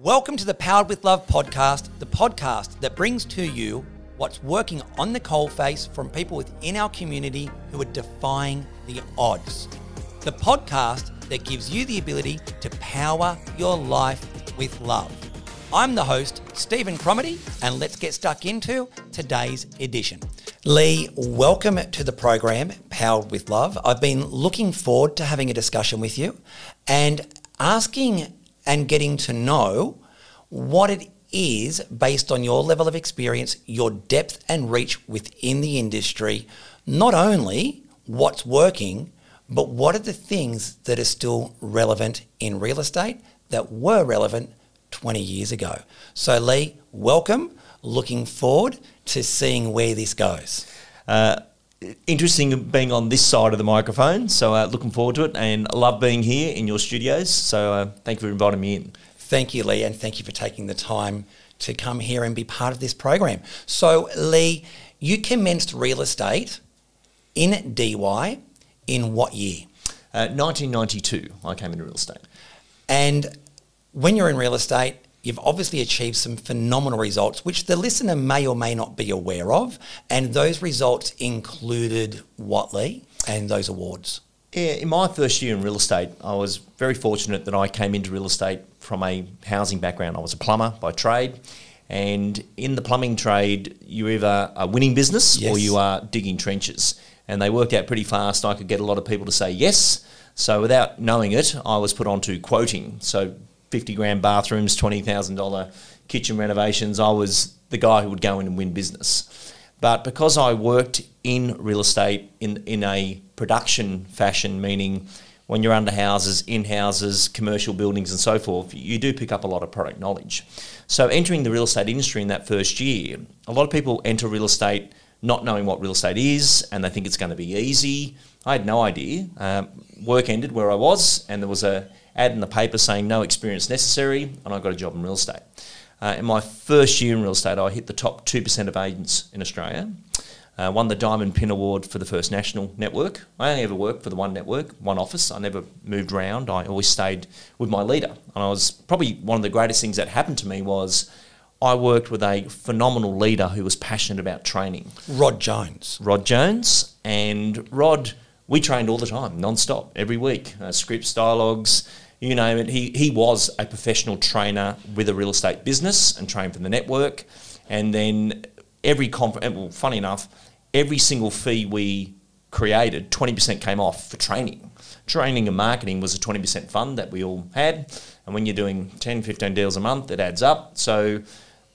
Welcome to the Powered with Love podcast, the podcast that brings to you what's working on the coalface from people within our community who are defying the odds. The podcast that gives you the ability to power your life with love. I'm the host, Stephen Cromedy, and let's get stuck into today's edition. Lee, welcome to the program, Powered with Love. I've been looking forward to having a discussion with you and asking and getting to know what it is based on your level of experience, your depth and reach within the industry, not only what's working, but what are the things that are still relevant in real estate that were relevant 20 years ago. So, Lee, welcome. Looking forward to seeing where this goes. Uh, interesting being on this side of the microphone. So, uh, looking forward to it and love being here in your studios. So, uh, thank you for inviting me in. Thank you, Lee, and thank you for taking the time to come here and be part of this program. So, Lee, you commenced real estate in Dee Why in what year? Uh, 1992, I came into real estate. And when you're in real estate, you've obviously achieved some phenomenal results, which the listener may or may not be aware of. And those results included what, Lee, and those awards? Yeah, in my first year in real estate, I was very fortunate that I came into real estate from a housing background. I was a plumber by trade. And in the plumbing trade, you're either a winning business yes. or you are digging trenches. And they worked out pretty fast. I could get a lot of people to say yes. So without knowing it, I was put onto quoting. So 50 grand bathrooms, $20,000 kitchen renovations. I was the guy who would go in and win business. But because I worked in real estate in, in a production fashion, meaning when you're under houses, in houses, commercial buildings, and so forth, you do pick up a lot of product knowledge. So, entering the real estate industry in that first year, a lot of people enter real estate not knowing what real estate is and they think it's going to be easy. I had no idea. Um, work ended where I was, and there was a ad in the paper saying no experience necessary, and I got a job in real estate. Uh, in my first year in real estate, I hit the top 2% of agents in Australia. Uh, won the Diamond Pin Award for the first national network. I only ever worked for the one network, one office. I never moved around. I always stayed with my leader. And I was probably one of the greatest things that happened to me was I worked with a phenomenal leader who was passionate about training. Rod Jones. Rod Jones. And Rod, we trained all the time, non-stop, every week. Uh, scripts, dialogues, you name it. He, he was a professional trainer with a real estate business and trained for the network. And then every conference, well, funny enough, every single fee we created, 20% came off for training. Training and marketing was a 20% fund that we all had. And when you're doing 10, 15 deals a month, it adds up. So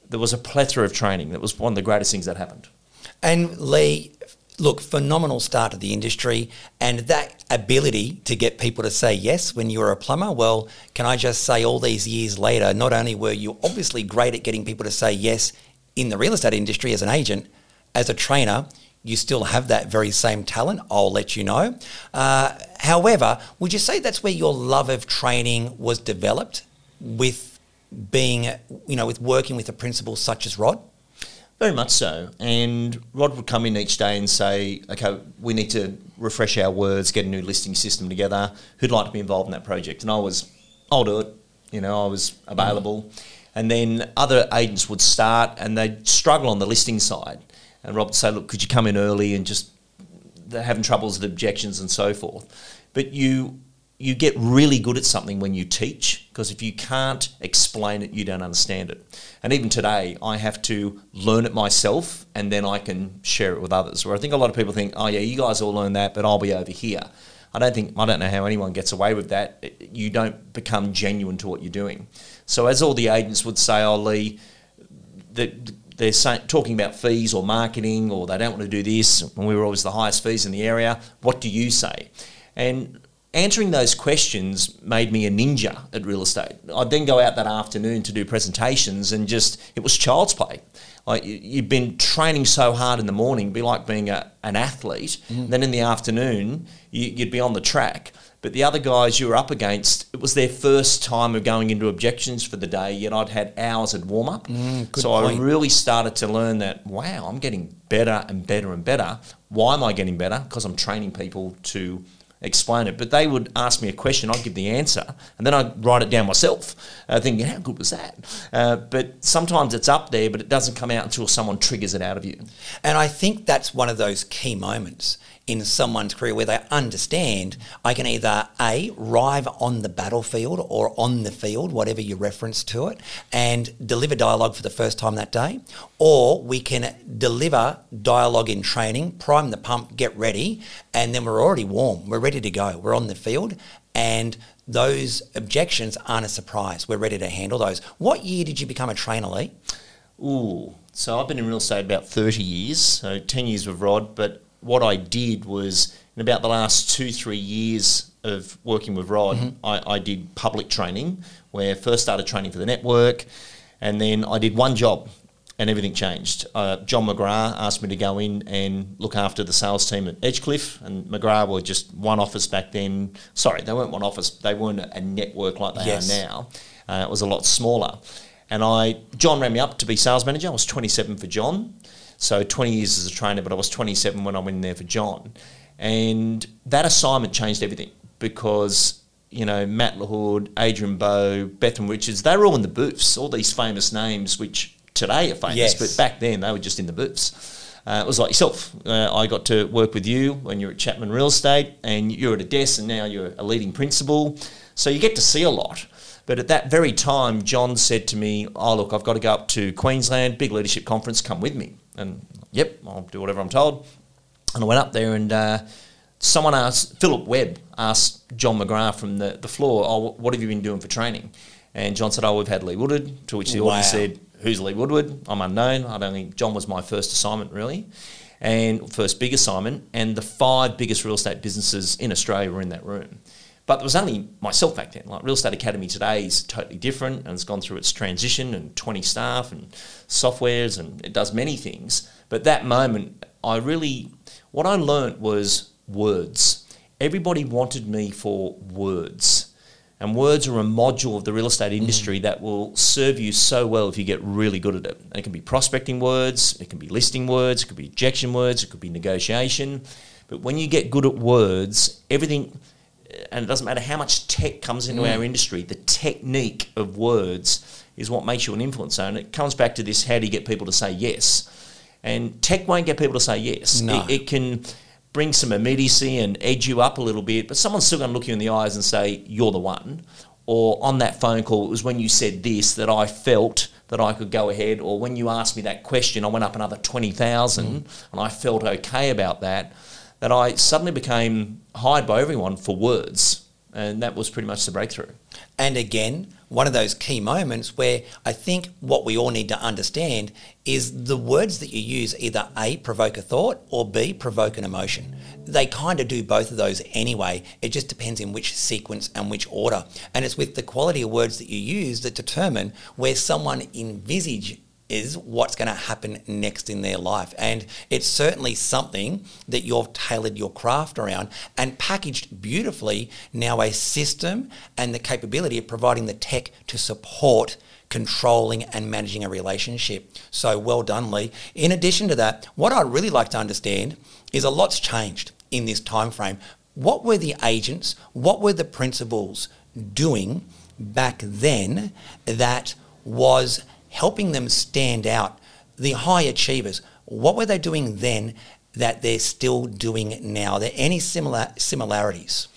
there was a plethora of training. That was one of the greatest things that happened. And Lee, look, phenomenal start to the industry and that ability to get people to say yes when you were a plumber. Well, can I just say all these years later, not only were you obviously great at getting people to say yes in the real estate industry as an agent, as a trainer, you still have that very same talent. I'll let you know. Uh, however, would you say that's where your love of training was developed with being, you know, with working with a principal such as Rod? Very much so. And Rod would come in each day and say, okay, we need to refresh our words, get a new listing system together. Who'd like to be involved in that project? And I was, I'll do it. You know, I was available. And then other agents would start and they'd struggle on the listing side. And Rob would say, look, could you come in early and just, they're having troubles with objections and so forth. But you you get really good at something when you teach because if you can't explain it, you don't understand it. And even today, I have to learn it myself and then I can share it with others. Where I think a lot of people think, oh, yeah, you guys all learn that, but I'll be over here. I don't think, I don't know how anyone gets away with that. You don't become genuine to what you're doing. So, as all the agents would say, oh, Lee, the, they're saying, talking about fees or marketing or they don't want to do this, and we were always the highest fees in the area. What do you say? And answering those questions made me a ninja at real estate. I'd then go out that afternoon to do presentations and just, it was child's play. Like you've been training so hard in the morning, be like being a, an athlete. Mm. Then in the afternoon, you, would be on the track. But the other guys you were up against, it was their first time of going into objections for the day, yet I'd had hours at warm up. Mm, so point. I really started to learn that, wow, I'm getting better and better and better. Why am I getting better? Because I'm training people to explain it. But they would ask me a question, I'd give the answer, and then I'd write it down myself, uh, thinking, how good was that? Uh, but sometimes it's up there, but it doesn't come out until someone triggers it out of you. And I think that's one of those key moments in someone's career where they understand I can either A, rive on the battlefield or on the field, whatever you reference to it, and deliver dialogue for the first time that day, or we can deliver dialogue in training, prime the pump, get ready, and then we're already warm. We're ready to go. We're on the field and those objections aren't a surprise. We're ready to handle those. What year did you become a trainer, Lee? Ooh, so I've been in real estate about 30 years, so 10 years with Rod, but what I did was in about the last two, three years of working with Rod, mm-hmm. I, I, did public training where I first started training for the network and then I did one job and everything changed. Uh, John McGrath asked me to go in and look after the sales team at Edgecliff, and McGrath were just one office back then. Sorry, they weren't one office. They weren't a network like they yes. are now. Uh, it was a lot smaller. And I, John ran me up to be sales manager. I was 27 for John, so 20 years as a trainer, but I was 27 when I went in there for John. And that assignment changed everything because, you know, Matt LaHood, Adrian Bowe, Bethan Richards, they were all in the booths, all these famous names which today are famous, yes. but back then they were just in the booths. Uh, it was like yourself. Uh, I got to work with you when you're at Chapman Real Estate, and you're at a desk, and now you're a leading principal. So you get to see a lot. But at that very time, John said to me, "Oh, look, I've got to go up to Queensland, big leadership conference. Come with me." And yep, I'll do whatever I'm told. And I went up there, and uh, someone asked Philip Webb asked John McGrath from the, the floor, "Oh, what have you been doing for training?" And John said, "Oh, we've had Lee Woodward." To which the wow. audience said, "Who's Lee Woodward?" I'm unknown. I don't think John was my first assignment really, and first big assignment. And the five biggest real estate businesses in Australia were in that room. But there was only myself back then. Like Real Estate Academy today is totally different and it's gone through its transition and 20 staff and softwares and it does many things. But that moment, I really, what I learnt was words. Everybody wanted me for words. And words are a module of the real estate industry mm. that will serve you so well if you get really good at it. And it can be prospecting words, it can be listing words, it could be objection words, it could be negotiation. But when you get good at words, everything and it doesn't matter how much tech comes into mm. our industry, the technique of words is what makes you an influencer. And it comes back to this how do you get people to say yes? And tech won't get people to say yes. No. It, it can bring some immediacy and edge you up a little bit, but someone's still going to look you in the eyes and say, You're the one. Or on that phone call, it was when you said this that I felt that I could go ahead, or when you asked me that question, I went up another 20,000 mm. and I felt okay about that that I suddenly became hired by everyone for words. And that was pretty much the breakthrough. And again, one of those key moments where I think what we all need to understand is the words that you use either A, provoke a thought, or B, provoke an emotion. They kind of do both of those anyway. It just depends in which sequence and which order. And it's with the quality of words that you use that determine where someone envisage is what's going to happen next in their life. And it's certainly something that you've tailored your craft around and packaged beautifully now a system and the capability of providing the tech to support controlling and managing a relationship. So well done, Lee. In addition to that, what I'd really like to understand is a lot's changed in this time frame. What were the agents, what were the principals doing back then that was helping them stand out. The high achievers, what were they doing then that they're still doing now? Are there any similar similarities?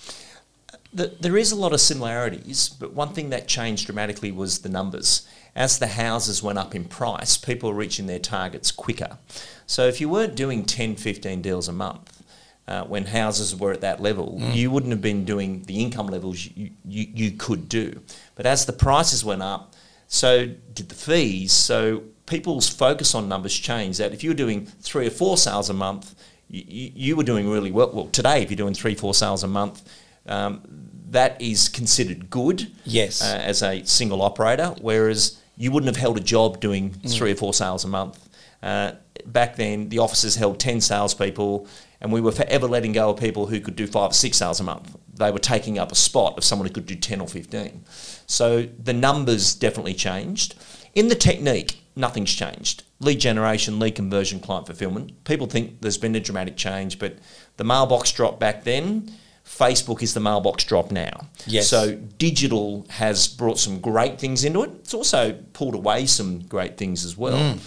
The, there is a lot of similarities, but one thing that changed dramatically was the numbers. As the houses went up in price, people were reaching their targets quicker. So if you weren't doing 10, 15 deals a month, uh, when houses were at that level, mm. you wouldn't have been doing the income levels you, you, you could do. But as the prices went up, so did the fees. So people's focus on numbers changed. That if you were doing three or four sales a month, you, you were doing really well. Well, today, if you're doing three, four sales a month, um, that is considered good. Yes. Uh, as a single operator, whereas you wouldn't have held a job doing mm. three or four sales a month. Uh, back then, the offices held ten salespeople, and we were forever letting go of people who could do five or six sales a month. They were taking up a spot of someone who could do ten or fifteen. So the numbers definitely changed. In the technique, nothing's changed. Lead generation, lead conversion, client fulfillment. People think there's been a dramatic change, but the mailbox drop back then, Facebook is the mailbox drop now. Yes. So digital has brought some great things into it. It's also pulled away some great things as well. Mm.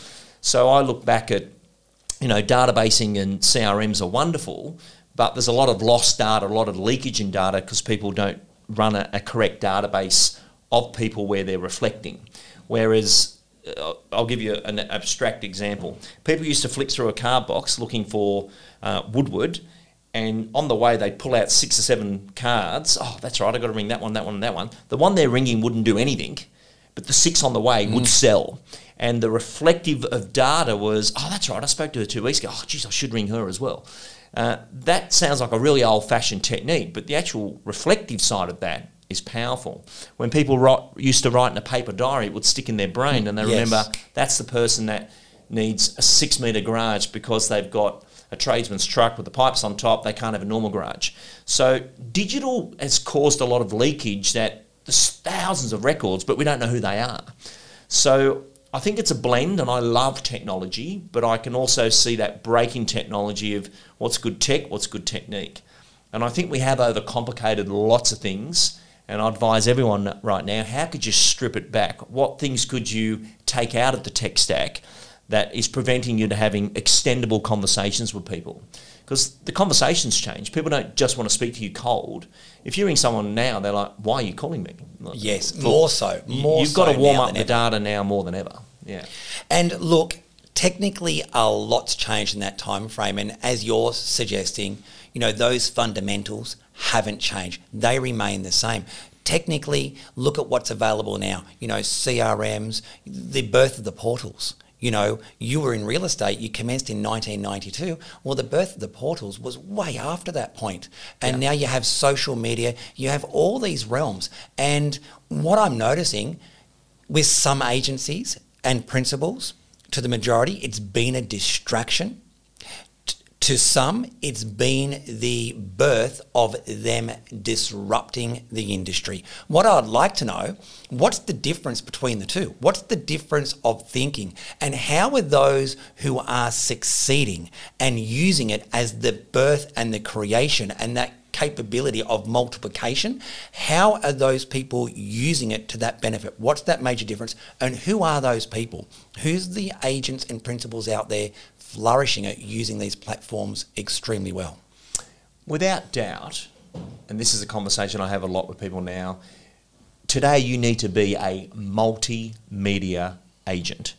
So I look back at, you know, databasing and CRMs are wonderful, but there's a lot of lost data, a lot of leakage in data because people don't run a, a correct database of people where they're reflecting. Whereas uh, I'll give you an abstract example. People used to flick through a card box looking for uh, Woodward, and on the way they'd pull out six or seven cards. Oh, that's right, I've got to ring that one, that one, and that one. The one they're ringing wouldn't do anything, but the six on the way would sell. And the reflective of data was, oh, that's right, I spoke to her two weeks ago. Oh, geez, I should ring her as well. Uh, that sounds like a really old fashioned technique, but the actual reflective side of that is powerful. When people write, used to write in a paper diary, it would stick in their brain and they Yes. remember that's the person that needs a six metre garage because they've got a tradesman's truck with the pipes on top, they can't have a normal garage. So digital has caused a lot of leakage that there's thousands of records, but we don't know who they are. So I think it's a blend, and I love technology, but I can also see that breaking technology of what's good tech, what's good technique. And I think we have overcomplicated lots of things. And I advise everyone right now how could you strip it back? What things could you take out of the tech stack that is preventing you to having extendable conversations with people? Because the conversations change. People don't just want to speak to you cold. If you ring someone now, they're like, "Why are you calling me?" Like, Yes, more so. More You've got to warm up the ever. data now more than ever. Yeah. And look, technically a lot's changed in that time frame and as you're suggesting, you know, those fundamentals haven't changed. They remain the same. Technically, look at what's available now. You know, CRMs, the birth of the portals. You know, you were in real estate, you commenced in 1992. Well, the birth of the portals was way after that point. And now you have social media, you have all these realms. And what I'm noticing with some agencies and principals, to the majority, it's been a distraction. T- To some, it's been the birth of them disrupting the industry. What I'd like to know, what's the difference between the two? What's the difference of thinking? And how are those who are succeeding and using it as the birth and the creation and that capability of multiplication. How are those people using it to that benefit? What's that major difference? And who are those people? Who's the agents and principals out there flourishing at using these platforms extremely well? Without doubt, and this is a conversation I have a lot with people now, today you need to be a multimedia agent.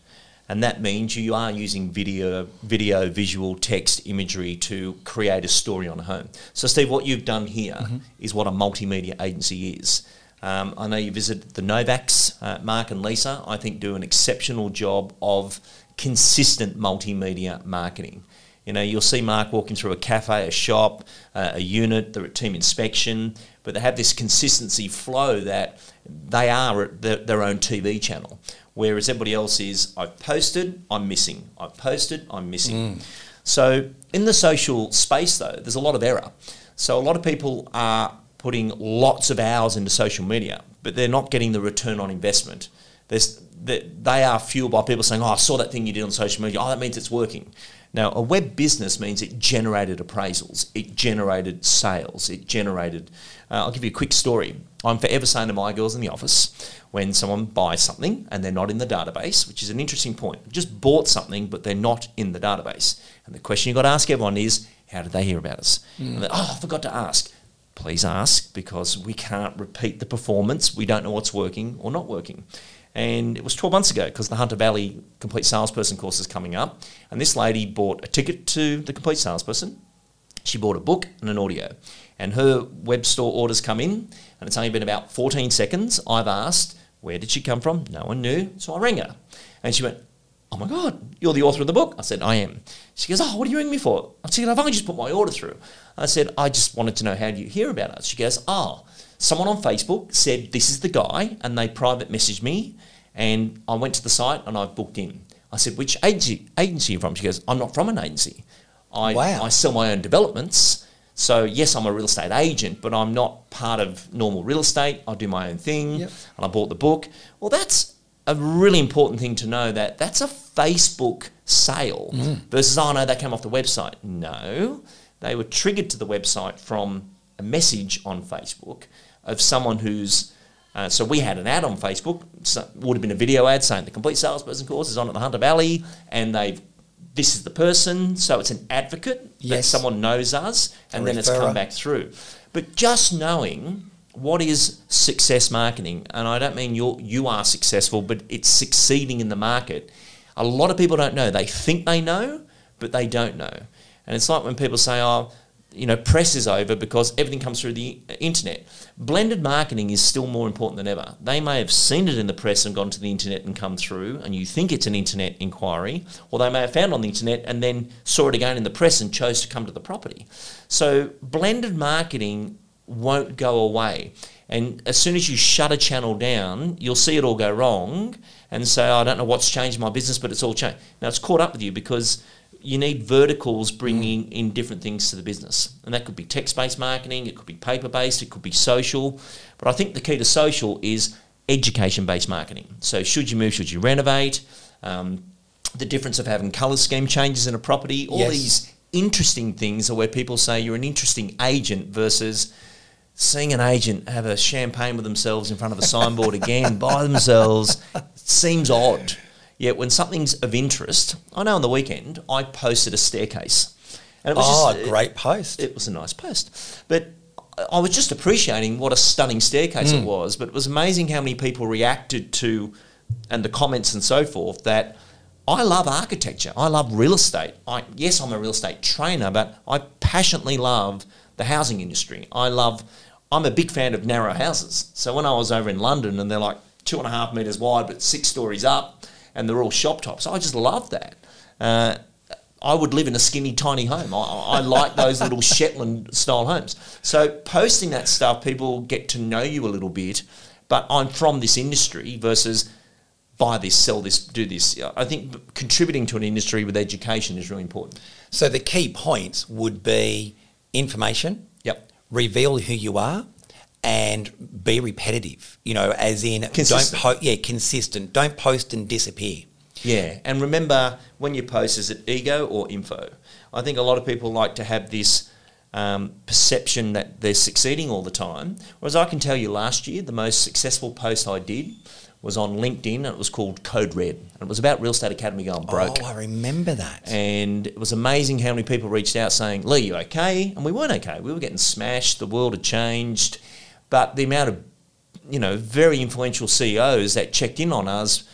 And that means you are using video, video, visual, text, imagery to create a story on a home. So, Steve, what you've done here is what a multimedia agency is. Um, I know you visited the Novaks, uh, Mark and Lisa. I think do an exceptional job of consistent multimedia marketing. You know, you'll see Mark walking through a cafe, a shop, uh, a unit, they're at team inspection, but they have this consistency flow that they are at their, their own TV channel. Whereas everybody else is, I've posted, I'm missing. I've posted, I'm missing. Mm. So in the social space, though, there's a lot of error. So a lot of people are putting lots of hours into social media, but they're not getting the return on investment. There's, they they are fueled by people saying, "Oh, I saw that thing you did on social media. Oh, that means it's working." Now, a web business means it generated appraisals, it generated sales, it generated. Uh, I'll give you a quick story. I'm forever saying to my girls in the office when someone buys something and they're not in the database, which is an interesting point. Just bought something, but they're not in the database. And the question you've got to ask everyone is, how did they hear about us? And oh, I forgot to ask. Please ask because we can't repeat the performance. We don't know what's working or not working. And it was 12 months ago because the Hunter Valley Complete Salesperson course is coming up. And this lady bought a ticket to the Complete Salesperson. She bought a book and an audio. And her web store orders come in, and it's only been about 14 seconds. I've asked, where did she come from? No one knew. So I rang her. And she went, Oh my God, you're the author of the book? I said, I am. She goes, Oh, what are you ringing me for? I said, I've only just put my order through. I said, I just wanted to know how do you hear about us? She goes, Oh, someone on Facebook said this is the guy, and they private messaged me, and I went to the site and I've booked in. I said, Which agency, agency are you from? She goes, I'm not from an agency. I, Wow. I sell my own developments. So, yes, I'm a real estate agent, but I'm not part of normal real estate. I do my own thing, Yep. and I bought the book. Well, that's a really important thing to know that that's a Facebook sale mm. versus, oh no, they came off the website. No, they were triggered to the website from a message on Facebook of someone who's uh, so we had an ad on Facebook, so would have been a video ad saying the complete salesperson course is on at the Hunter Valley, and they've this is the person, so it's an advocate that Yes. someone knows us, and A then it's come back through. But just knowing what is success marketing, and I don't mean you you are successful, but it's succeeding in the market. A lot of people don't know. They think they know, but they don't know. And it's like when people say, "Oh, you know, press is over because everything comes through the internet." Blended marketing is still more important than ever. They may have seen it in the press and gone to the internet and come through, and you think it's an internet inquiry, or they may have found on the internet and then saw it again in the press and chose to come to the property. So, blended marketing won't go away. And as soon as you shut a channel down, you'll see it all go wrong and say, oh, I don't know what's changed my business, but it's all changed. Now, it's caught up with you because you need verticals bringing in different things to the business. And that could be text based marketing, it could be paper based, it could be social. But I think the key to social is education based marketing. So, should you move, should you renovate? Um, the difference of having colour scheme changes in a property, all Yes. these interesting things are where people say you're an interesting agent versus seeing an agent have a champagne with themselves in front of a signboard again by themselves seems odd. Yet when something's of interest, I know on the weekend I posted a staircase. And it was Oh, just, uh, great post. it was a nice post. But I was just appreciating what a stunning staircase it hmm. was. But it was amazing how many people reacted to and the comments and so forth that I love architecture. I love real estate. I, yes, I'm a real estate trainer, but I passionately love the housing industry. I love, I'm a big fan of narrow houses. So when I was over in London and they're like two and a half metres wide but six stories up and they're all shop tops, I just love that. Uh, I would live in a skinny, tiny home. I, I like those little Shetland style homes. So posting that stuff, people get to know you a little bit. But I'm from this industry versus buy this, sell this, do this. I think contributing to an industry with education is really important. So the key points would be information, Yep. reveal who you are, and be repetitive. You know, as in Consistent. don't po- yeah consistent. Don't post and disappear. Yeah, and remember when you post, is it ego or info? I think a lot of people like to have this um, perception that they're succeeding all the time. Whereas I can tell you last year, the most successful post I did was on LinkedIn and it was called Code Red. And it was about Real Estate Academy going broke. Oh, I remember that. And it was amazing how many people reached out saying, Lee, you okay? And we weren't okay. We were getting smashed. The world had changed. But the amount of, you know, very influential CEOs that checked in on us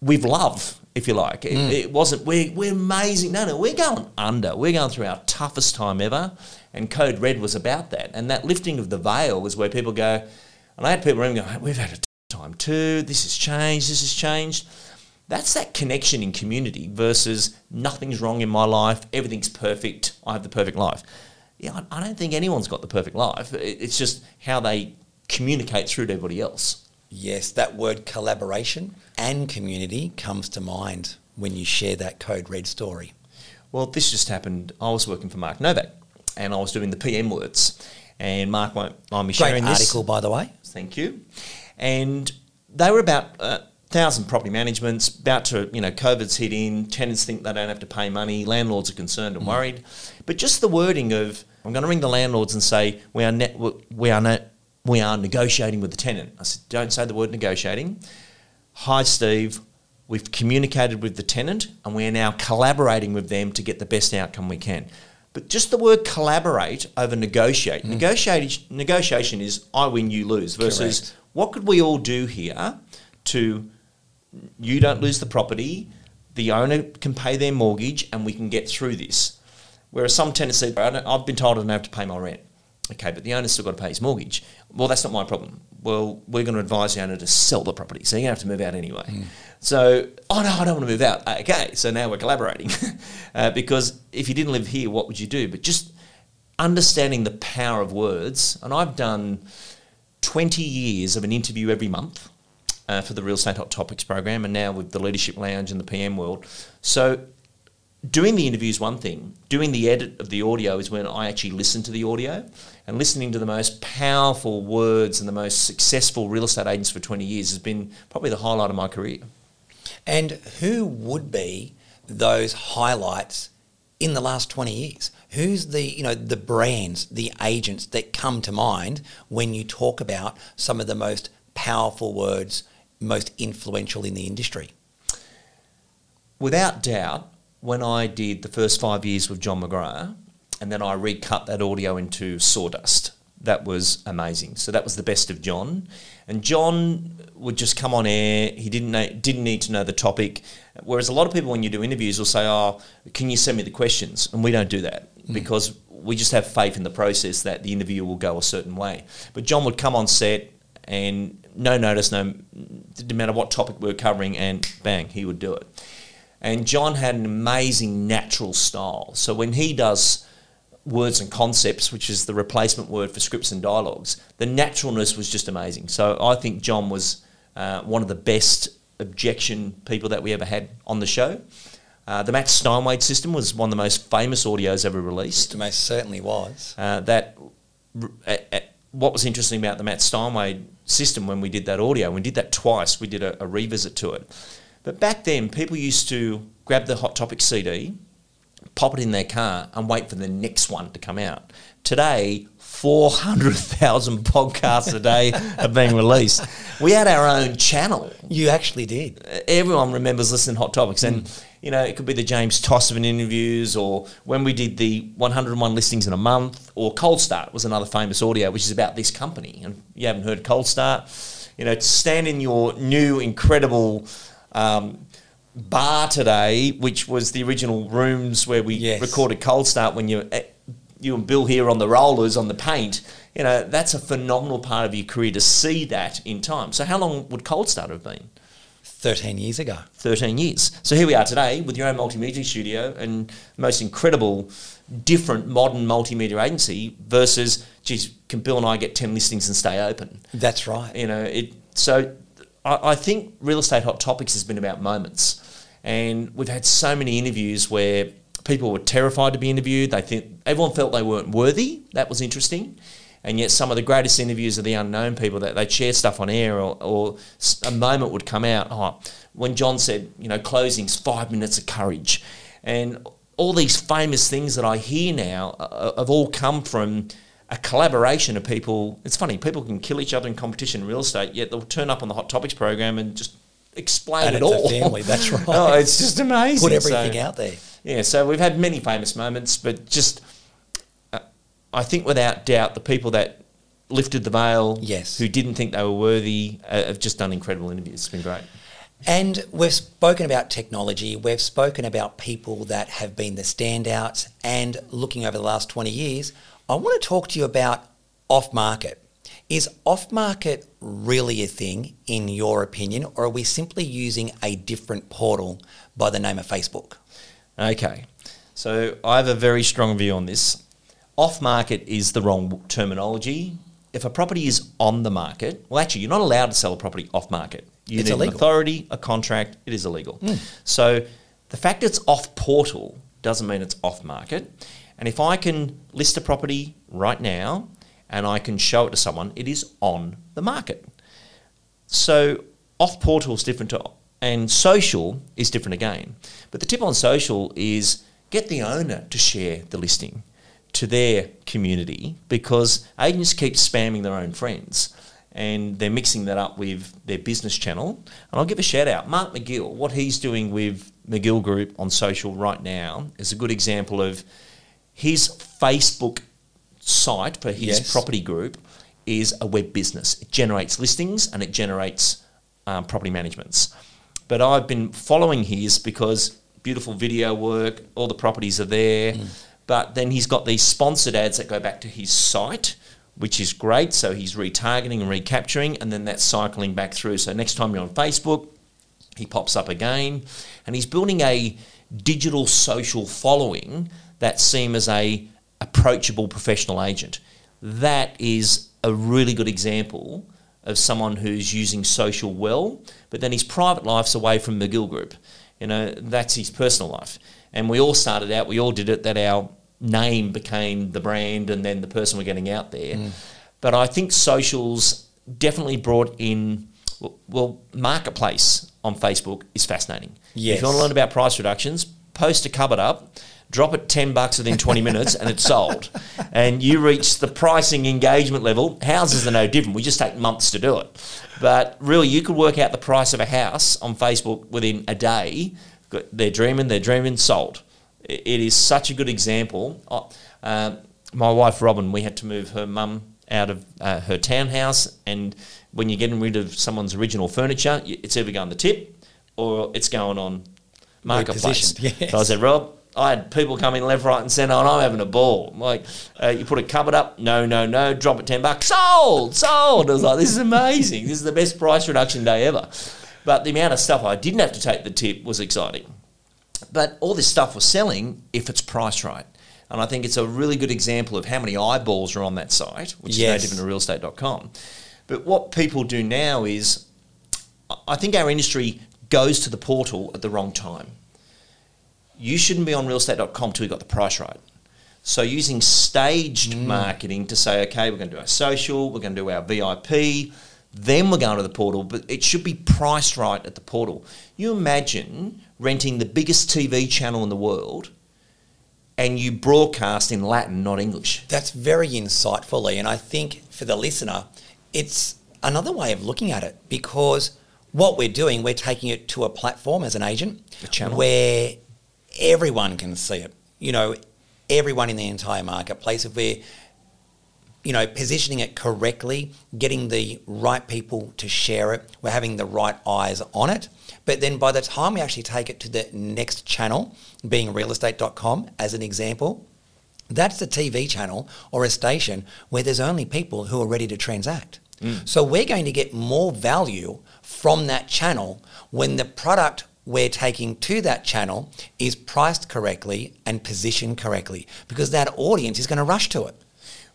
with love, if you like. It, mm. it wasn't, we're, we're amazing. No, no, we're going under. We're going through our toughest time ever. And Code Red was about that. And that lifting of the veil was where people go, and I had people around me go, we've had a tough time too. This has changed. This has changed. That's that connection in community versus nothing's wrong in my life. Everything's perfect. I have the perfect life. Yeah, I, I don't think anyone's got the perfect life. It- It's just how they communicate through to everybody else. Yes, that word collaboration and community comes to mind when you share that code red story. Well, this just happened. I was working for Mark Novak and I was doing the PM words. And Mark won't mind me Great sharing this. article, by the way. Thank you. And they were about a thousand property managements, about to, you know, COVID's hit in, tenants think they don't have to pay money, landlords are concerned and mm. worried. But just the wording of, I'm going to ring the landlords and say, we are, ne- we are, ne- we are negotiating with the tenant. I said, don't say the word negotiating. Hi, Steve. We've communicated with the tenant and we are now collaborating with them to get the best outcome we can. But just the word collaborate over negotiate. Mm. Negotiate, negotiation is I win, you lose, versus Correct. what could we all do here to you don't lose the property, the owner can pay their mortgage, and we can get through this. Whereas some tenants say, "I don't- I've been told I don't have to pay my rent. Okay, but the owner's still got to pay his mortgage. Well, that's not my problem. Well, we're going to advise the owner to sell the property, so you're going to have to move out anyway. So, oh no, I don't want to move out. Okay, so now we're collaborating. uh, because if you didn't live here, what would you do? But just understanding the power of words, and I've done 20 years of an interview every month uh, for the Real Estate Hot Topics program, and now with the Leadership Lounge and the PM World. So, doing the interview is one thing. Doing the edit of the audio is when I actually listen to the audio, and listening to the most powerful words and the most successful real estate agents for 20 years has been probably the highlight of my career. And who would be those highlights in the last 20 years? who's the you know the brands, the agents that come to mind when you talk about some of the most powerful words, most influential in the industry? Without doubt, when I did the first five years with John McGrath, and then I recut that audio into Sawdust, that was amazing. So that was the best of John, and John would just come on air. He didn't know, didn't need to know the topic. Whereas a lot of people, when you do interviews, will say, "Oh, can you send me the questions?" And we don't do that mm. because we just have faith in the process that the interview will go a certain way. But John would come on set and no notice, no didn't matter what topic we were covering, and bang, he would do it. And John had an amazing natural style. So when he does words and concepts, which is the replacement word for scripts and dialogues, the naturalness was just amazing. So I think John was uh, one of the best objection people that we ever had on the show. Uh, the Matt Steinway system was one of the most famous audios ever released. It most certainly was. Uh, that what was interesting about the Matt Steinway system when we did that audio, we did that twice. We did a, a revisit to it. But back then, people used to grab the Hot Topic CD, pop it in their car, and wait for the next one to come out. Today, 400,000 podcasts a day are being released. We had our own channel. You actually did. Everyone remembers listening to Hot Topics. And, mm. You know, it could be the James Tossman interviews or when we did the 101 listings in a month or Cold Start was another famous audio, which is about this company. And you haven't heard Cold Start. You know, to stand in your new, incredible um, bar today, which was the original rooms where we yes. recorded Cold Start when you eh, you and Bill here on the rollers on the paint. You know that's a phenomenal part of your career to see that in time. So how long would Cold Start have been? 13 years ago. 13 years. So here we are today with your own multimedia studio and most incredible, different modern multimedia agency versus, geez, can Bill and I get 10 listings and stay open? That's right. You know, it. so I, I think Real Estate Hot Topics has been about moments. And we've had so many interviews where people were terrified to be interviewed. They think everyone felt they weren't worthy. That was interesting. And yet, some of the greatest interviews are the unknown people that they'd share stuff on air, or, or a moment would come out. Oh, when John said, you know, closings, five minutes of courage, and all these famous things that I hear now uh, uh, have all come from a collaboration of people. It's funny, people can kill each other in competition in real estate, yet they'll turn up on the Hot Topics program and just explain and it all. family, that's right. oh, it's just amazing. Put everything so, out there. Yeah, so we've had many famous moments, but just I think without doubt the people that lifted the veil, yes, who didn't think they were worthy, uh, have just done incredible interviews. It's been great. And we've spoken about technology, we've spoken about people that have been the standouts, and looking over the last 20 years, I want to talk to you about off market. Is off market really a thing, in your opinion, or are we simply using a different portal by the name of Facebook? Okay, so I have a very strong view on this. Off market is the wrong terminology. If a property is on the market, well, actually, you're not allowed to sell a property off market. You it's need illegal. an authority, a contract, it is illegal. Mm. So the fact it's off portal doesn't mean it's off market. And if I can list a property right now and I can show it to someone, it is on the market. So off portal is different to and social is different again. But the tip on social is get the owner to share the listing to their community because agents keep spamming their own friends and they're mixing that up with their business channel. And I'll give a shout out. Mark McGill, what he's doing with McGill Group on social right now is a good example of his Facebook site for his yes. property group is a web business. It generates listings and it generates um, property managements. But I've been following his because beautiful video work, all the properties are there. Mm. But then he's got these sponsored ads that go back to his site, which is great. So he's retargeting and recapturing, and then that's cycling back through. So next time you're on Facebook, he pops up again, and he's building a digital social following that seem as a approachable professional agent. That is a really good example of someone who's using social well, but then his private life's away from McGill Group. You know, that's his personal life. And we all started out, we all did it, that our name became the brand and then the person we're getting out there. Mm. But I think socials definitely brought in, well, marketplace on Facebook is fascinating. Yes. If you want to learn about price reductions, post a cupboard up, drop it 10 bucks within 20 minutes, and it's sold. And you reach the pricing engagement level. Houses are no different. We just take months to do it. But really, you could work out the price of a house on Facebook within a day. They're dreaming, they're dreaming, sold. It is such a good example. Uh, my wife Robin, we had to move her mum out of uh, her townhouse, and when you're getting rid of someone's original furniture, it's either going the tip or it's going on marketplace. Yes. So I said, Rob, I had people coming left, right, and centre, and I'm having a ball. Like, uh, you put a cupboard up, no, no, no, drop it 10 bucks, sold, sold. I was like, this is amazing. This is the best price reduction day ever. But the amount of stuff I didn't have to take the tip was exciting. But all this stuff was selling if it's priced right. And I think it's a really good example of how many eyeballs are on that site, which yes. is no different to realestate.com. But what people do now is, I think our industry goes to the portal at the wrong time. You shouldn't be on realestate.com till you got the price right. So using staged mm. marketing to say, okay, we're going to do our social, we're going to do our VIP, then we're going to the portal, but it should be priced right at the portal. You imagine renting the biggest TV channel in the world and you broadcast in Latin, not English. That's very insightful, Lee. And I think for the listener, it's another way of looking at it because what we're doing, we're taking it to a platform as an agent where everyone can see it. You know, everyone in the entire marketplace. If we're you know, positioning it correctly, getting the right people to share it, we're having the right eyes on it. But then by the time we actually take it to the next channel, being realestate.com as an example, that's a TV channel or a station where there's only people who are ready to transact. Mm. So we're going to get more value from that channel when the product we're taking to that channel is priced correctly and positioned correctly because that audience is going to rush to it.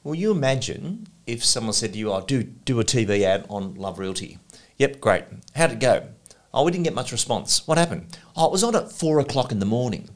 Well, you imagine if someone said to you, "I oh, do do a TV ad on Love Realty." Yep, great. How'd it go? Oh, we didn't get much response. What happened? Oh, it was on at four o'clock in the morning.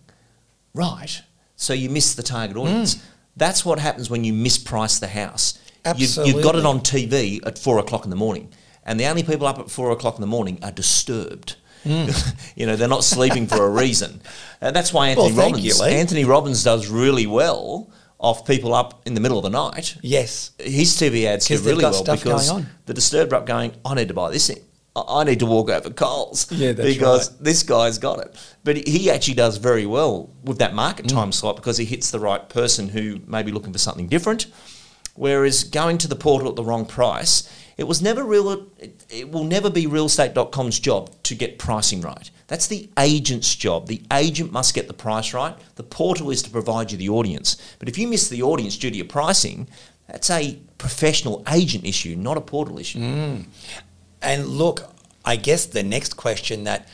Right. So you missed the target audience. Mm. That's what happens when you misprice the house. Absolutely. You've, you've got it on TV at four o'clock in the morning, and the only people up at four o'clock in the morning are disturbed. Mm. you know, they're not sleeping for a reason. And that's why Anthony well, Robbins you, Anthony Robbins does really well off people up in the middle of the night. Yes. His TV ads do really well because the disturbed up going, I need to buy this thing. I need to walk over Coles yeah, because right. this guy's got it. But he actually does very well with that market mm. time slot because he hits the right person who may be looking for something different. Whereas going to the portal at the wrong price, it was never real. It, it will never be realestate.com's job to get pricing right. That's the agent's job. The agent must get the price right. The portal is to provide you the audience. But if you miss the audience due to your pricing, that's a professional agent issue, not a portal issue. Mm. And look, I guess the next question that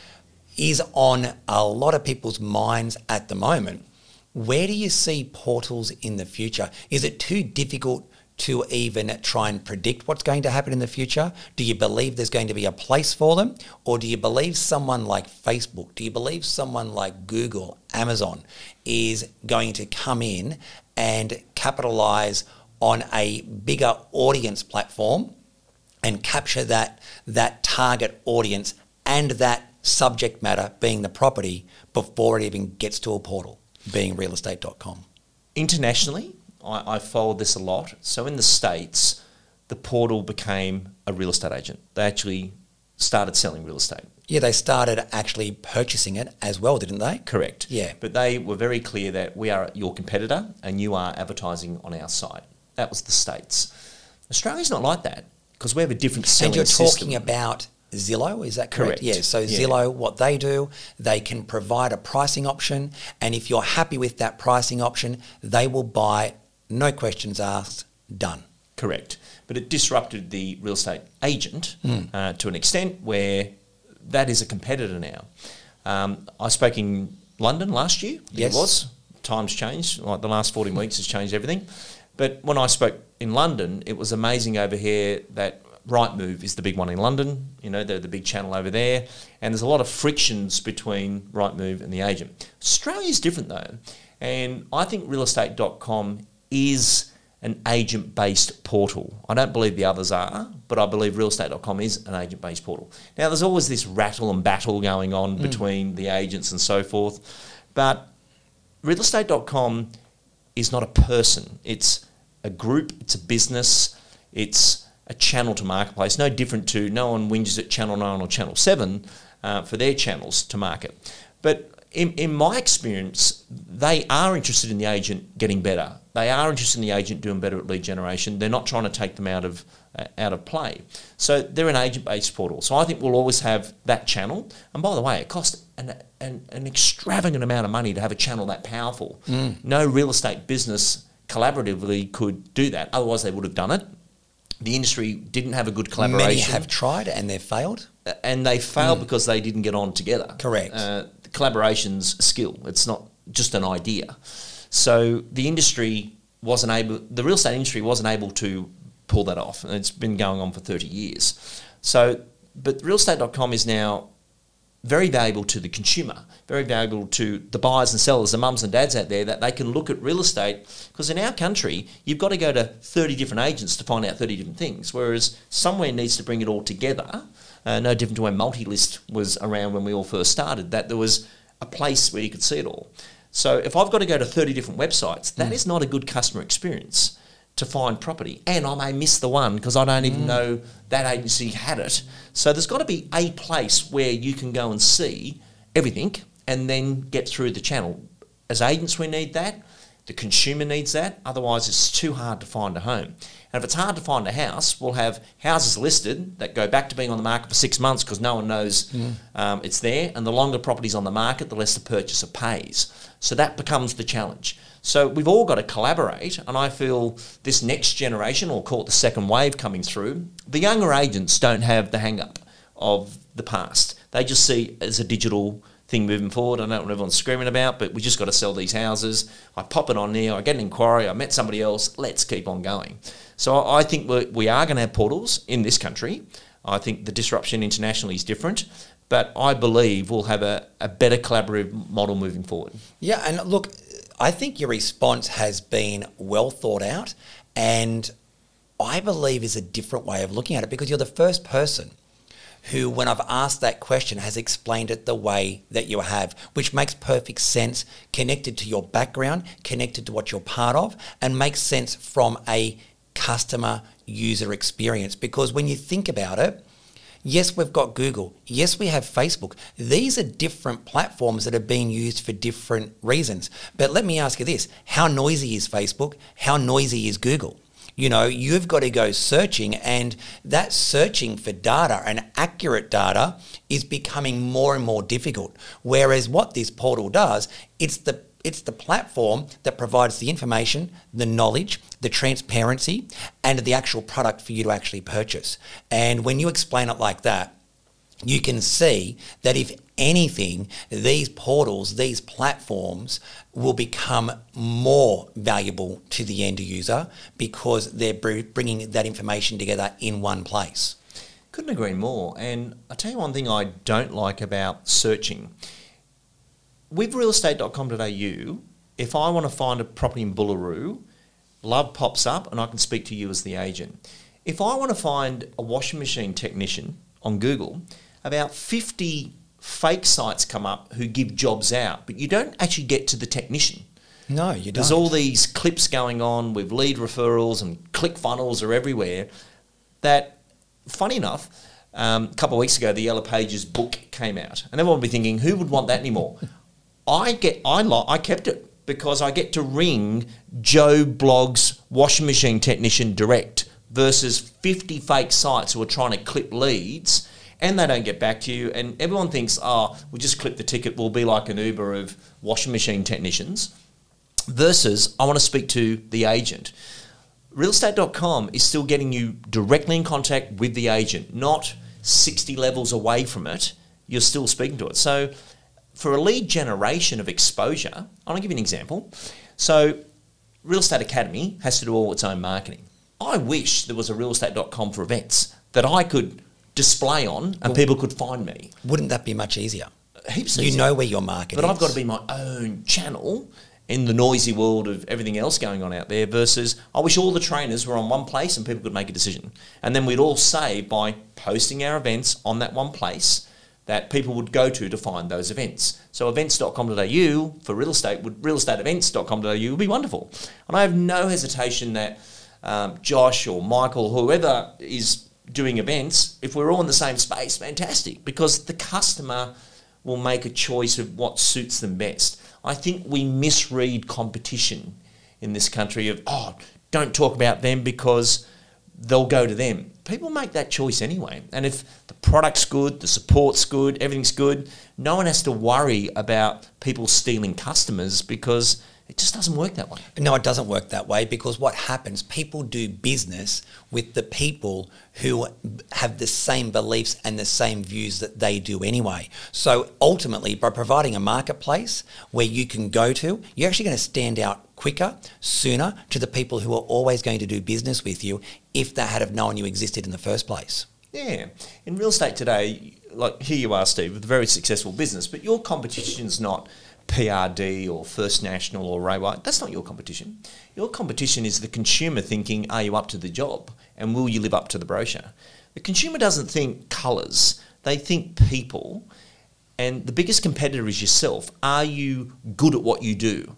is on a lot of people's minds at the moment where do you see portals in the future? Is it too difficult to even try and predict what's going to happen in the future? Do you believe there's going to be a place for them? Or do you believe someone like Facebook, do you believe someone like Google, Amazon is going to come in and capitalize on a bigger audience platform and capture that, that target audience and that subject matter being the property before it even gets to a portal, being realestate.com? Internationally, I, I followed this a lot. So in the States, the portal became a real estate agent. They actually started selling real estate. Yeah, they started actually purchasing it as well, didn't they? Correct. Yeah. But they were very clear that we are your competitor and you are advertising on our site. That was the States. Australia's not like that because we have a different selling And you're talking system. about Zillow, is that correct? correct? Yeah, so yeah. Zillow, what they do, they can provide a pricing option, and if you're happy with that pricing option, they will buy no questions asked, done. Correct. But it disrupted the real estate agent mm. uh, to an extent where that is a competitor now. Um, I spoke in London last year. Yes. It was. Times changed. Like the last 14 weeks has changed everything. But when I spoke in London, it was amazing over here that Rightmove is the big one in London. You know, they're the big channel over there. And there's a lot of frictions between Rightmove and the agent. Australia is different though. And I think realestate.com is an agent based portal. I don't believe the others are, but I believe realestate.com is an agent based portal. Now, there's always this rattle and battle going on mm. between the agents and so forth, But realestate.com is not a person. It's a group, it's a business, it's a channel to marketplace. No different to no one whinges at Channel 9 or Channel 7 uh, for their channels to market. But in, in my experience, they are interested in the agent getting better. They are interested in the agent doing better at lead generation. They're not trying to take them out of uh, out of play. So they're an agent-based portal. So I think we'll always have that channel. And by the way, it costs an, an, an extravagant amount of money to have a channel that powerful. Mm. No real estate business collaboratively could do that. Otherwise, they would have done it. The industry didn't have a good collaboration. Many have tried and they've failed. And they failed mm. because they didn't get on together. Correct. Uh, collaboration's a skill. It's not just an idea. So the industry wasn't able, the real estate industry wasn't able to pull that off. And it's been going on for 30 years. So, but realestate.com is now very valuable to the consumer, very valuable to the buyers and sellers, the mums and dads out there, that they can look at real estate. Because in our country, you've got to go to 30 different agents to find out 30 different things, whereas somewhere needs to bring it all together. Uh, no different to when multi-list was around when we all first started, that there was a place where you could see it all. So if I've got to go to 30 different websites, that mm. is not a good customer experience to find property. And I may miss the one because I don't even mm. know that agency had it. So there's got to be a place where you can go and see everything and then get through the channel. As agents, we need that. The consumer needs that. Otherwise, it's too hard to find a home. And if it's hard to find a house, we'll have houses listed that go back to being on the market for six months because no one knows mm. um, it's there. And the longer property's on the market, the less the purchaser pays. So that becomes the challenge. So we've all got to collaborate, and I feel this next generation, or call it the second wave coming through, the younger agents don't have the hang up of the past. They just see it as a digital thing moving forward. I know what everyone's screaming about, but we just got to sell these houses. I pop it on there, I get an inquiry, I met somebody else, let's keep on going. So I think we're, we are going to have portals in this country. I think the disruption internationally is different, but I believe we'll have a, a better collaborative model moving forward. Yeah, and look, I think your response has been well thought out and I believe is a different way of looking at it because you're the first person who, when I've asked that question, has explained it the way that you have, which makes perfect sense, connected to your background, connected to what you're part of, and makes sense from a customer user experience. Because when you think about it, Yes, we've got Google. Yes, we have Facebook. These are different platforms that are being used for different reasons. But let me ask you this how noisy is Facebook? How noisy is Google? You know, you've got to go searching, and that searching for data and accurate data is becoming more and more difficult. Whereas what this portal does, it's the it's the platform that provides the information, the knowledge, the transparency, and the actual product for you to actually purchase. And when you explain it like that, you can see that if anything, these portals, these platforms will become more valuable to the end user because they're bringing that information together in one place. Couldn't agree more. And I'll tell you one thing I don't like about searching with realestate.com.au, if I want to find a property in Collaroy, Love pops up and I can speak to you as the agent. If I want to find a washing machine technician on Google, about 50 fake sites come up who give jobs out, but you don't actually get to the technician. No, you don't. There's all these clips going on with lead referrals and click funnels are everywhere. That, funny enough, um, a couple of weeks ago, the Yellow Pages book came out, and everyone will be thinking, who would want that anymore? I get I lo- I kept it because I get to ring Joe Blogg's washing machine technician direct versus 50 fake sites who are trying to clip leads and they don't get back to you and everyone thinks oh we'll just clip the ticket we'll be like an Uber of washing machine technicians versus I want to speak to the agent realestate.com is still getting you directly in contact with the agent not 60 levels away from it you're still speaking to it so for a lead generation of exposure, I'll give you an example. So, Real Estate Academy has to do all its own marketing. I wish there was a realestate.com for events that I could display on and people could find me. Wouldn't that be much easier? Heaps you know where your market but is. I've got to be my own channel in the noisy world of everything else going on out there versus I wish all the trainers were on one place and people could make a decision. And then we'd all save by posting our events on that one place that people would go to to find those events. So events.com.au for real estate would realestateevents.com.au would be wonderful. And I have no hesitation that um, Josh or Michael, whoever is doing events, if we're all in the same space, fantastic, because the customer will make a choice of what suits them best. I think we misread competition in this country of, oh, don't talk about them because they'll go to them. People make that choice anyway. And if the product's good, the support's good, everything's good, no one has to worry about people stealing customers because it just doesn't work that way. No, it doesn't work that way because what happens, people do business with the people who have the same beliefs and the same views that they do anyway. So ultimately, by providing a marketplace where you can go to, you're actually going to stand out quicker, sooner to the people who are always going to do business with you if they had have known you existed in the first place. Yeah. In real estate today, like here you are, Steve, with a very successful business, but your competition's not PRD or First National or Ray White. That's not your competition. Your competition is the consumer thinking, are you up to the job? And will you live up to the brochure? The consumer doesn't think colours, they think people. And the biggest competitor is yourself. Are you good at what you do?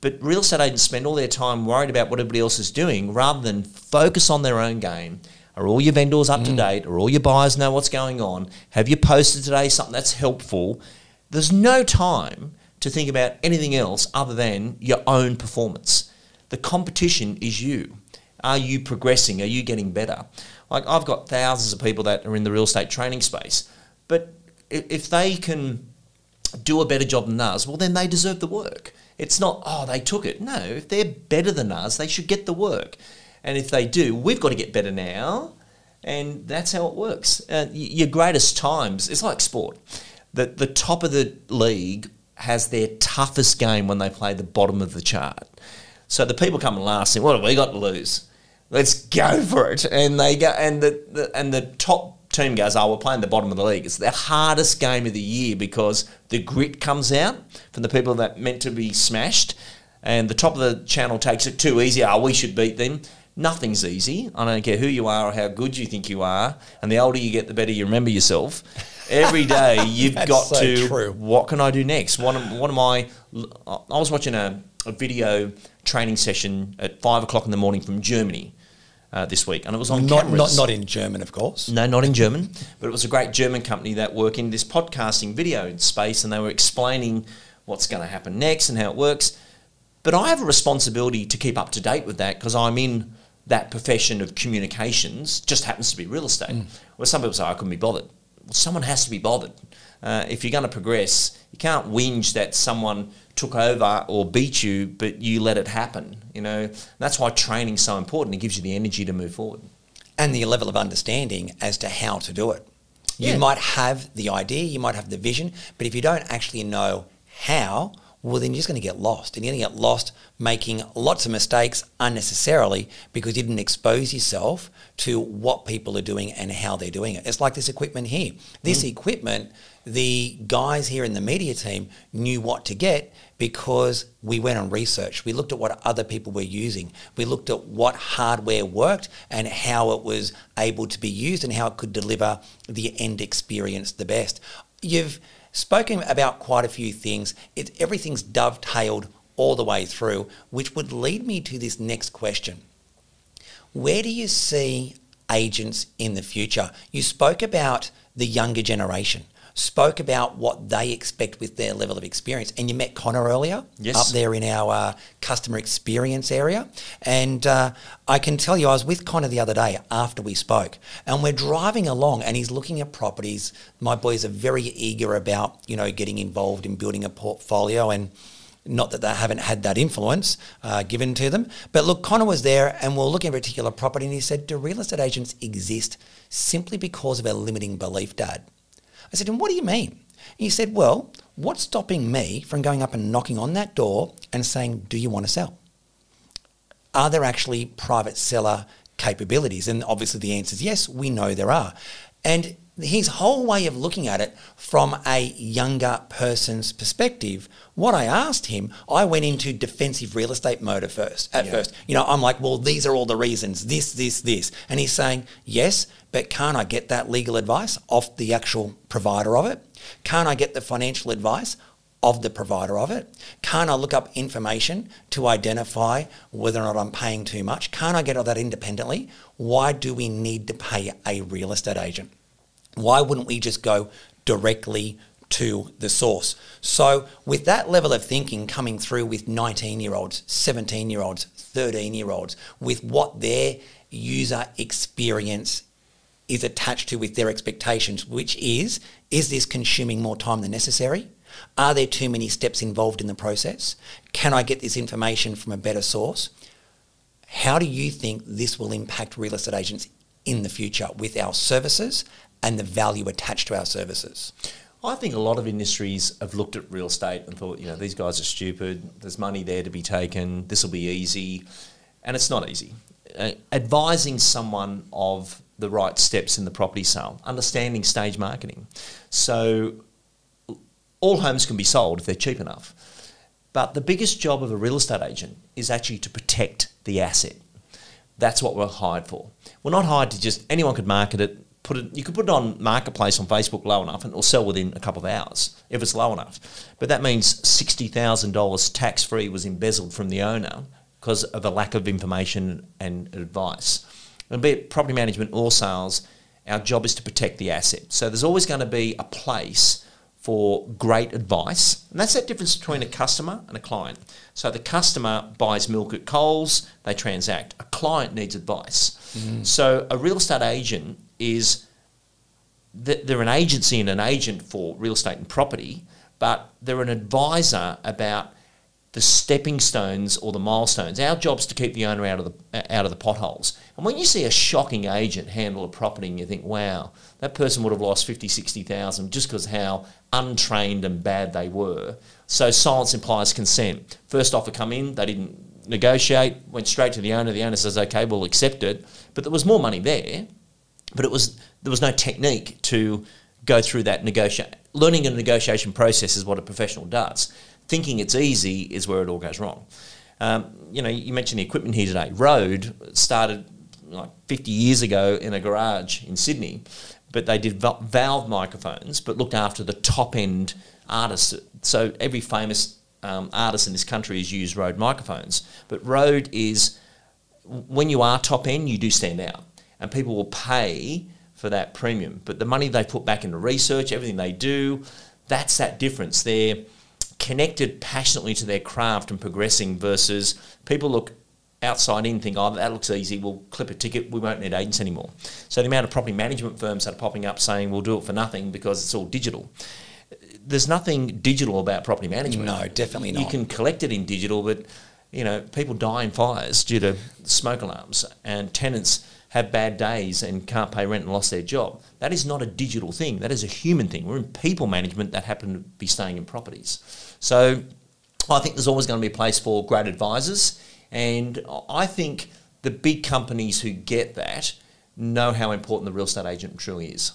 But real estate agents spend all their time worried about what everybody else is doing rather than focus on their own game. Are all your vendors up mm. to date? Are all your buyers know what's going on? Have you posted today something that's helpful? There's no time to think about anything else other than your own performance. The competition is you. Are you progressing? Are you getting better? Like I've got thousands of people that are in the real estate training space, but if they can do a better job than us, well, then they deserve the work. It's not, oh, they took it. No, if they're better than us, they should get the work. And if they do, we've got to get better now. And that's how it works. Uh, your greatest times, it's like sport the, the top of the league has their toughest game when they play the bottom of the chart. So the people coming last think, what have we got to lose? Let's go for it. And they go and the, the and the top team goes, Oh, we're playing the bottom of the league. It's the hardest game of the year because the grit comes out from the people that meant to be smashed. And the top of the channel takes it too easy. Oh, we should beat them. Nothing's easy. I don't care who you are or how good you think you are. And the older you get, the better you remember yourself every day you've got so to true. what can I do next? One of one of my I was watching a, a video training session at five o'clock in the morning from Germany. Uh, this week, and it was on not, cameras. Not, not in German, of course. No, not in German, but it was a great German company that work in this podcasting video space, and they were explaining what's going to happen next and how it works. But I have a responsibility to keep up to date with that because I'm in that profession of communications. Just happens to be real estate. Mm. Well, some people say I couldn't be bothered Well, someone has to be bothered. Uh, if you're going to progress, you can't whinge that someone took over or beat you, but you let it happen. You know that's why training's so important. It gives you the energy to move forward, and the level of understanding as to how to do it. You might have the idea, you might have the vision, but if you don't actually know how, well, then you're just going to get lost. And you're going to get lost making lots of mistakes unnecessarily because you didn't expose yourself to what people are doing and how they're doing it. It's like this equipment here. This mm. equipment, the guys here in the media team knew what to get because we went on research. We looked at what other people were using. We looked at what hardware worked and how it was able to be used and how it could deliver the end experience the best. You've spoken about quite a few things. It, everything's dovetailed all the way through, which would lead me to this next question. Where do you see agents in the future? You spoke about the younger generation spoke about what they expect with their level of experience. And you met Connor earlier yes. up there in our uh, customer experience area. And uh, I can tell you, I was with Connor the other day after we spoke, and we're driving along, and he's looking at properties. My boys are very eager about, you know, getting involved in building a portfolio and not that they haven't had that influence uh, given to them. But look, Connor was there and we are looking at a particular property and he said, Do real estate agents exist simply because of a limiting belief, Dad? I said, and what do you mean? He said, well, what's stopping me from going up and knocking on that door and saying, do you want to sell? Are there actually private seller capabilities? And obviously the answer is yes, we know there are. And his whole way of looking at it from a younger person's perspective, what I asked him, I went into defensive real estate mode at first. At Yeah. first, you know, I'm like, well, these are all the reasons. This, this, this, and he's saying, yes, but can't I get that legal advice off the actual provider of it? Can't I get the financial advice of the provider of it? Can't I look up information to identify whether or not I'm paying too much? Can't I get all that independently? Why do we need to pay a real estate agent? Why wouldn't we just go directly to the source? So, with that level of thinking coming through with 19 year olds, 17 year olds, 13 year olds, with what their user experience is attached to with their expectations, which is is this consuming more time than necessary? Are there too many steps involved in the process? Can I get this information from a better source? How do you think this will impact real estate agents in the future with our services and the value attached to our services? I think a lot of industries have looked at real estate and thought, you know, these guys are stupid. There's money there to be taken. This will be easy, and it's not easy. Uh, advising someone of the right steps in the property sale, understanding stage marketing. So, all homes can be sold if they're cheap enough. But the biggest job of a real estate agent is actually to protect the asset. That's what we're hired for. We're not hired to just anyone could market it. Put it. You could put it on marketplace on Facebook low enough, and it'll sell within a couple of hours if it's low enough. But that means sixty thousand dollars tax free was embezzled from the owner because of a lack of information and advice. And be it property management or sales, our job is to protect the asset. So there's always going to be a place for great advice. And that's that difference between a customer and a client. So the customer buys milk at Coles, they transact. A client needs advice. Mm-hmm. So a real estate agent is th- they're an agency and an agent for real estate and property, but they're an advisor about the stepping stones or the milestones. Our job's to keep the owner out of the out of the potholes. And when you see a shocking agent handle a property and you think, wow, that person would have lost 50, 60,000 just because how untrained and bad they were. So silence implies consent. First offer come in, they didn't negotiate, went straight to the owner. The owner says, okay, we'll accept it. But there was more money there, but it was there was no technique to go through that negotiation. Learning a negotiation process is what a professional does. Thinking it's easy is where it all goes wrong. Um, you know, you mentioned the equipment here today. Rode started like 50 years ago in a garage in Sydney, but they did valve microphones, but looked after the top end artists. So every famous um, artist in this country has used Rode microphones, but Rode is when you are top end, you do stand out, and people will pay for that premium. But the money they put back into research, everything they do, that's that difference. They're connected passionately to their craft and progressing versus people look outside in think, oh, that looks easy, we'll clip a ticket, we won't need agents anymore. So the amount of property management firms that are popping up saying we'll do it for nothing because it's all digital. There's nothing digital about property management. No, definitely You can collect it in digital, but you know, people die in fires due to smoke alarms, and tenants have bad days and can't pay rent and lost their job. That is not a digital thing. That is a human thing. We're in people management that happen to be staying in properties. So I think there's always going to be a place for great advisors, and I think the big companies who get that know how important the real estate agent truly is.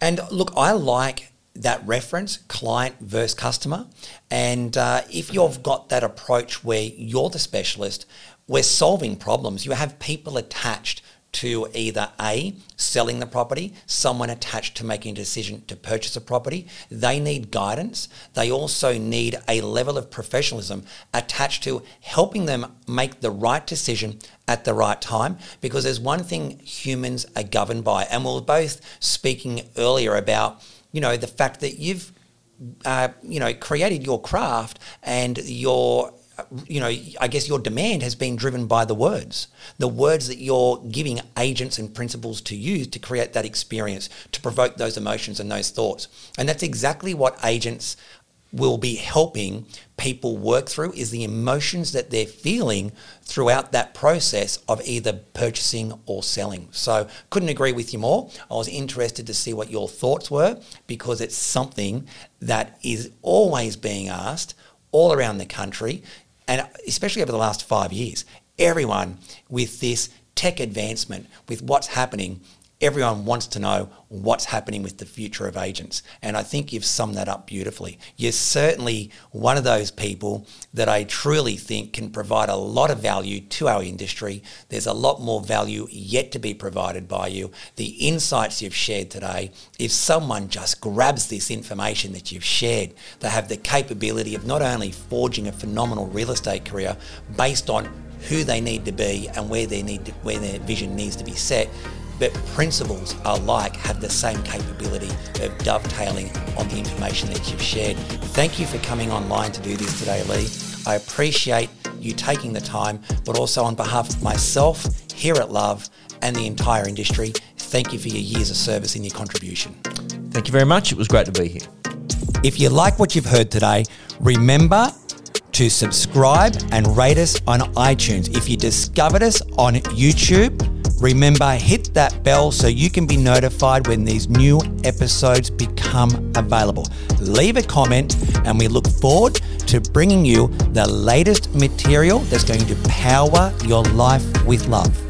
And look, I like that reference, client versus customer. And uh, if you've got that approach where you're the specialist, we're solving problems. You have people attached to either A, selling the property, someone attached to making a decision to purchase a property. They need guidance. They also need a level of professionalism attached to helping them make the right decision at the right time because there's one thing humans are governed by. And we were both speaking earlier about, you know, the fact that you've uh, you know, created your craft and your, you know, I guess your demand has been driven by the words, the words that you're giving agents and principals to use to create that experience, to provoke those emotions and those thoughts. And that's exactly what agents will be helping people work through is the emotions that they're feeling throughout that process of either purchasing or selling. So couldn't agree with you more. I was interested to see what your thoughts were because it's something that is always being asked all around the country and especially over the last 5 years. Everyone with this tech advancement with what's happening everyone wants to know what's happening with the future of agents. And I think you've summed that up beautifully. You're certainly one of those people that I truly think can provide a lot of value to our industry. There's a lot more value yet to be provided by you. The insights you've shared today, if someone just grabs this information that you've shared, they have the capability of not only forging a phenomenal real estate career based on who they need to be and where they need to, where their vision needs to be set, but principals alike have the same capability of dovetailing on the information that you've shared. Thank you for coming online to do this today, Lee. I appreciate you taking the time, but also on behalf of myself here at Love and the entire industry, thank you for your years of service and your contribution. Thank you very much. It was great to be here. If you like what you've heard today, remember to subscribe and rate us on iTunes. If you discovered us on YouTube, remember hit that bell so you can be notified when these new episodes become available. Leave a comment and we look forward to bringing you the latest material that's going to power your life with love.